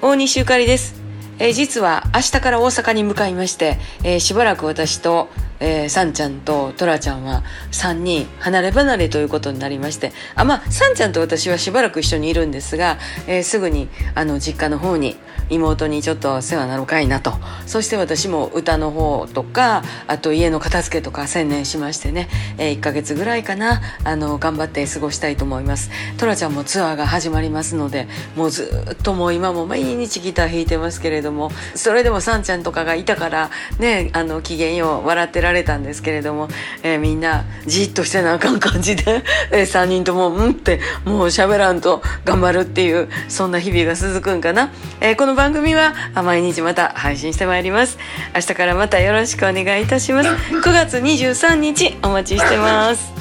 大西ゆかりです。えー実は明日から大阪に向かいまして、えーしばらく私と、えー、さんちゃんとトラちゃんは3人離れ離れということになりまして、あ、まあ、さんちゃんと私はしばらく一緒にいるんですが、えーすぐにあの実家の方に妹にちょっと世話なのかいなと。そして私も歌の方とか、あと家の片付けとか専念しましてね、え1ヶ月ぐらいかな、あの、頑張って過ごしたいと思います。トラちゃんもツアーが始まりますので、もうずっともう今も毎日ギター弾いてますけれども、それでもさんちゃんとかがいたから、ね、あの、機嫌よう笑ってられたんですけれども、えーみんなじっとしてなあかん感じで、え3人とも、うんって、もう喋らんと頑張るっていう、そんな日々が続くんかな。えーこの番組はあ毎日また配信してまいります。明日からまたよろしくお願いいたします。9月23日お待ちしてます。